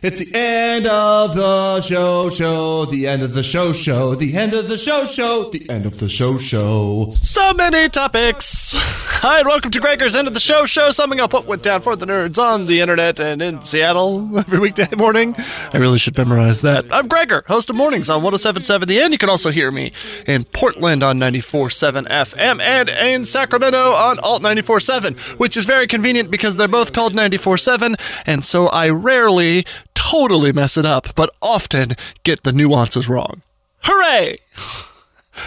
It's the end of the show, show, the end of the show, show, the end of the show, show, the end of the show, show. So many topics. Hi, and welcome to Gregor's End of the Show show, summing up what went down for the nerds on the internet and in Seattle every weekday morning. I really should memorize that. I'm Gregor, host of Mornings on 1077 The End. You can also hear me in Portland on 94.7 FM and in Sacramento on Alt 94.7, which is very convenient because they're both called 94.7, and so I rarely totally mess it up, but often get the nuances wrong. Hooray!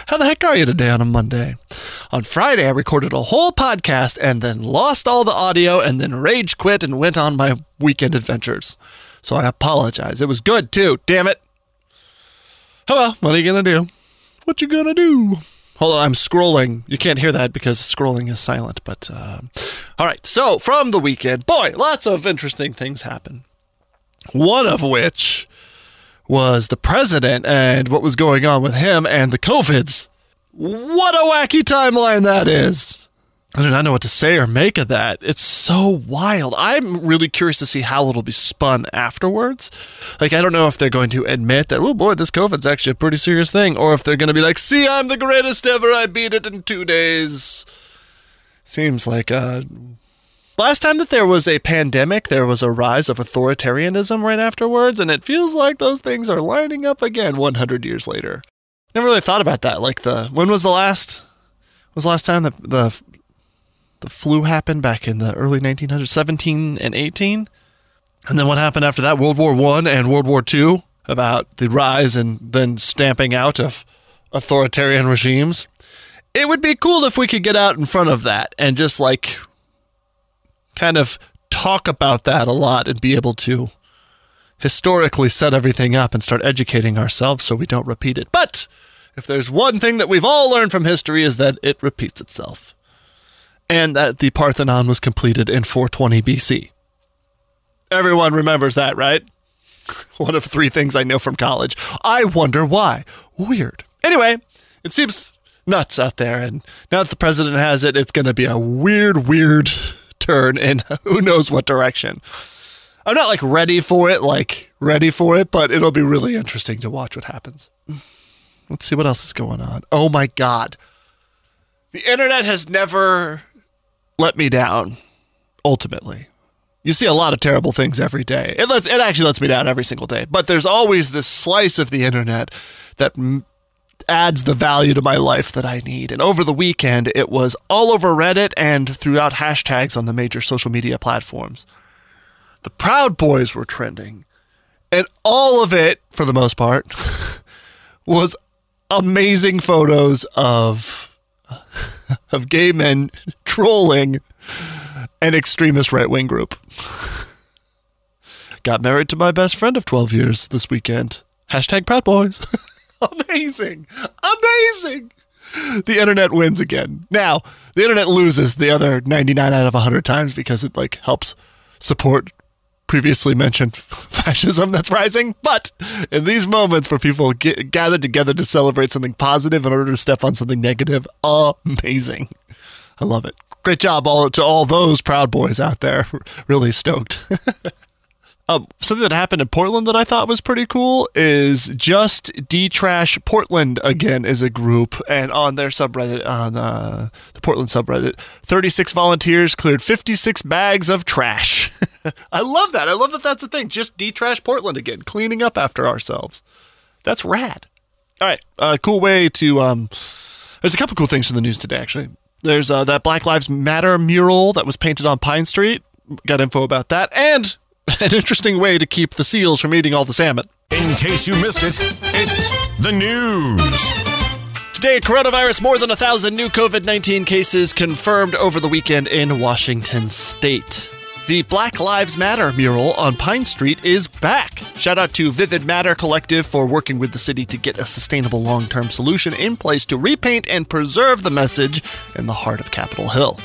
How the heck are you today on a Monday? On Friday, I recorded a whole podcast and then lost all the audio and then rage quit and went on my weekend adventures. So I apologize. It was good too, damn it. Well, what are you gonna do? What you gonna do? Hold on, I'm scrolling. You can't hear that because scrolling is silent, but uh, all right. So from the weekend, boy, lots of interesting things happen. One of which was the president and what was going on with him and the COVIDs. What a wacky timeline that is. I do not know what to say or make of that. It's so wild. I'm really curious to see how it'll be spun afterwards. Like, I don't know if they're going to admit that, oh boy, this COVID's actually a pretty serious thing, or if they're going to be like, see, I'm the greatest ever. I beat it in two days. Seems like uh, last time that there was a pandemic, there was a rise of authoritarianism right afterwards, and it feels like those things are lining up again 100 years later. Never really thought about that. Like the when was the last was the last time the the the flu happened back in the early 1900s, 17 and 18, and then what happened after that? World War One and World War Two about the rise and then stamping out of authoritarian regimes. It would be cool if we could get out in front of that and just like kind of talk about that a lot and be able to historically set everything up and start educating ourselves so we don't repeat it. But if there's one thing that we've all learned from history is that it repeats itself. And that the Parthenon was completed in 420 BC. Everyone remembers that, right? One of three things I know from college. I wonder why. Weird. Anyway, it seems nuts out there, and now that the president has it, it's going to be a weird, weird turn in who knows what direction. I'm not like ready for it, like ready for it, but it'll be really interesting to watch what happens. Let's see what else is going on. Oh my God. The internet has never let me down, ultimately. You see a lot of terrible things every day. It, lets, it actually lets me down every single day. But there's always this slice of the internet that adds the value to my life that I need. And over the weekend, it was all over Reddit and throughout hashtags on the major social media platforms. The Proud Boys were trending. And all of it, for the most part, was amazing photos of of gay men trolling an extremist right wing group. Got married to my best friend of 12 years this weekend. Hashtag Proud Boys. Amazing. Amazing. The internet wins again. Now, the internet loses the other 99 out of 100 times because it like helps support previously mentioned fascism that's rising. But in these moments where people get gathered together to celebrate something positive in order to step on something negative, amazing. I love it. Great job all to all those proud boys out there. Really stoked. Um, something that happened in Portland that I thought was pretty cool is just d-trash Portland again is a group, and on their subreddit, on uh, the Portland subreddit, 36 volunteers cleared 56 bags of trash. I love that. I love that that's a thing. Just detrash Portland again, cleaning up after ourselves. That's rad. All right, a uh, cool way to. Um, there's a couple cool things from the news today, actually. There's uh, that Black Lives Matter mural that was painted on Pine Street. Got info about that, and an interesting way to keep the seals from eating all the salmon. In case you missed it, it's the news. Today, coronavirus more than a thousand new COVID 19 cases confirmed over the weekend in Washington state. The Black Lives Matter mural on Pine Street is back. Shout out to Vivid Matter Collective for working with the city to get a sustainable long term solution in place to repaint and preserve the message in the heart of Capitol Hill.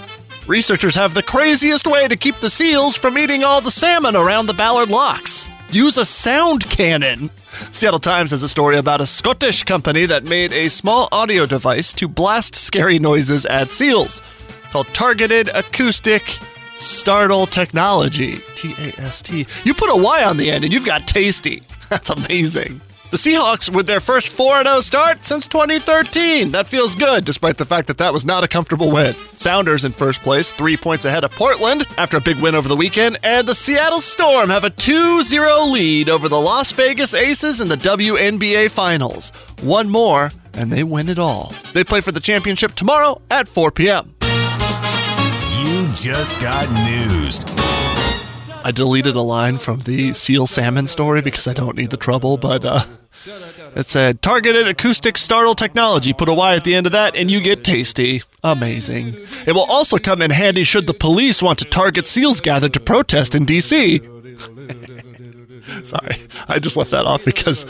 Researchers have the craziest way to keep the seals from eating all the salmon around the Ballard locks. Use a sound cannon. Seattle Times has a story about a Scottish company that made a small audio device to blast scary noises at seals called Targeted Acoustic Startle Technology. T A S T. You put a Y on the end and you've got tasty. That's amazing. The Seahawks with their first 4 0 start since 2013. That feels good, despite the fact that that was not a comfortable win. Sounders in first place, three points ahead of Portland after a big win over the weekend, and the Seattle Storm have a 2 0 lead over the Las Vegas Aces in the WNBA Finals. One more, and they win it all. They play for the championship tomorrow at 4 p.m. You just got news. I deleted a line from the seal salmon story because I don't need the trouble, but uh, it said targeted acoustic startle technology. Put a Y at the end of that, and you get tasty. Amazing. It will also come in handy should the police want to target seals gathered to protest in D.C. Sorry, I just left that off because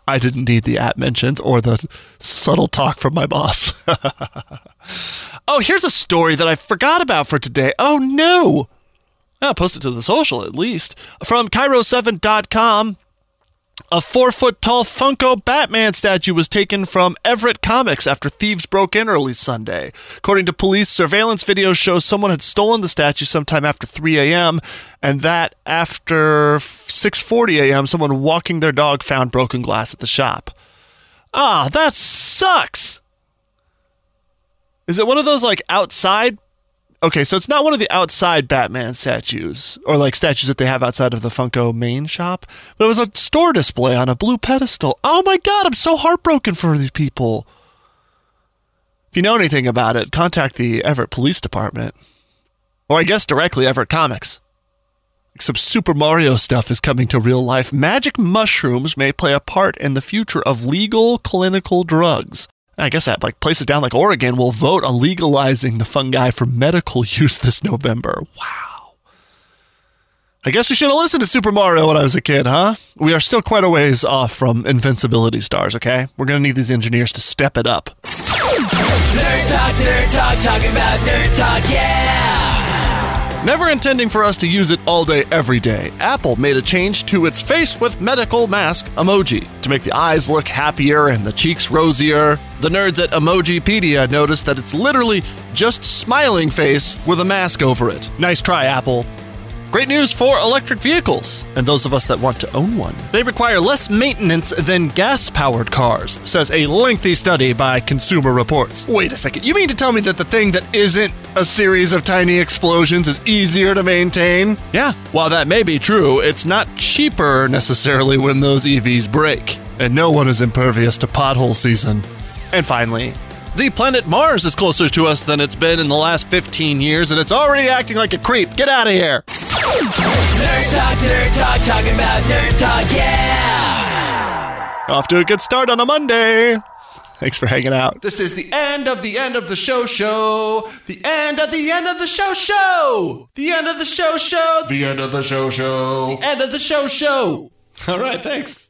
I didn't need the app mentions or the subtle talk from my boss. oh, here's a story that I forgot about for today. Oh no! I'll post it to the social at least. From KIRO7.com, a four foot tall Funko Batman statue was taken from Everett Comics after thieves broke in early Sunday. According to police, surveillance video shows someone had stolen the statue sometime after 3 a.m., and that after 6:40 a.m., someone walking their dog found broken glass at the shop. Ah, that sucks. Is it one of those like outside okay, so it's not one of the outside Batman statues or like statues that they have outside of the Funko main shop, but it was a store display on a blue pedestal. Oh my god, I'm so heartbroken for these people. If you know anything about it, contact the Everett Police Department. Or I guess directly Everett Comics. Some Super Mario stuff is coming to real life. Magic mushrooms may play a part in the future of legal clinical drugs. I guess that like places down like Oregon will vote on legalizing the fungi for medical use this November. Wow. I guess we should have listened to Super Mario when I was a kid, huh? We are still quite a ways off from invincibility stars, okay? We're gonna need these engineers to step it up. Nerd talk, nerd talk, talking about nerd talk, yeah! Never intending for us to use it all day, every day, Apple made a change to its face with medical mask emoji to make the eyes look happier and the cheeks rosier. The nerds at Emojipedia noticed that it's literally just smiling face with a mask over it. Nice try, Apple. Great news for electric vehicles and those of us that want to own one. They require less maintenance than gas powered cars, says a lengthy study by Consumer Reports. Wait a second, you mean to tell me that the thing that isn't a series of tiny explosions is easier to maintain? Yeah, while that may be true, it's not cheaper necessarily when those EVs break, and no one is impervious to pothole season. And finally, the planet Mars is closer to us than it's been in the last 15 years, and it's already acting like a creep. Get out of here. Nerd talk, nerd talk, talking about nerd talk, yeah! Off to a good start on a Monday. Thanks for hanging out. This is the end of the end of the show show. The end of the end of the show show. The end of the show show. The end of the show show. The end of the show show. All right, thanks.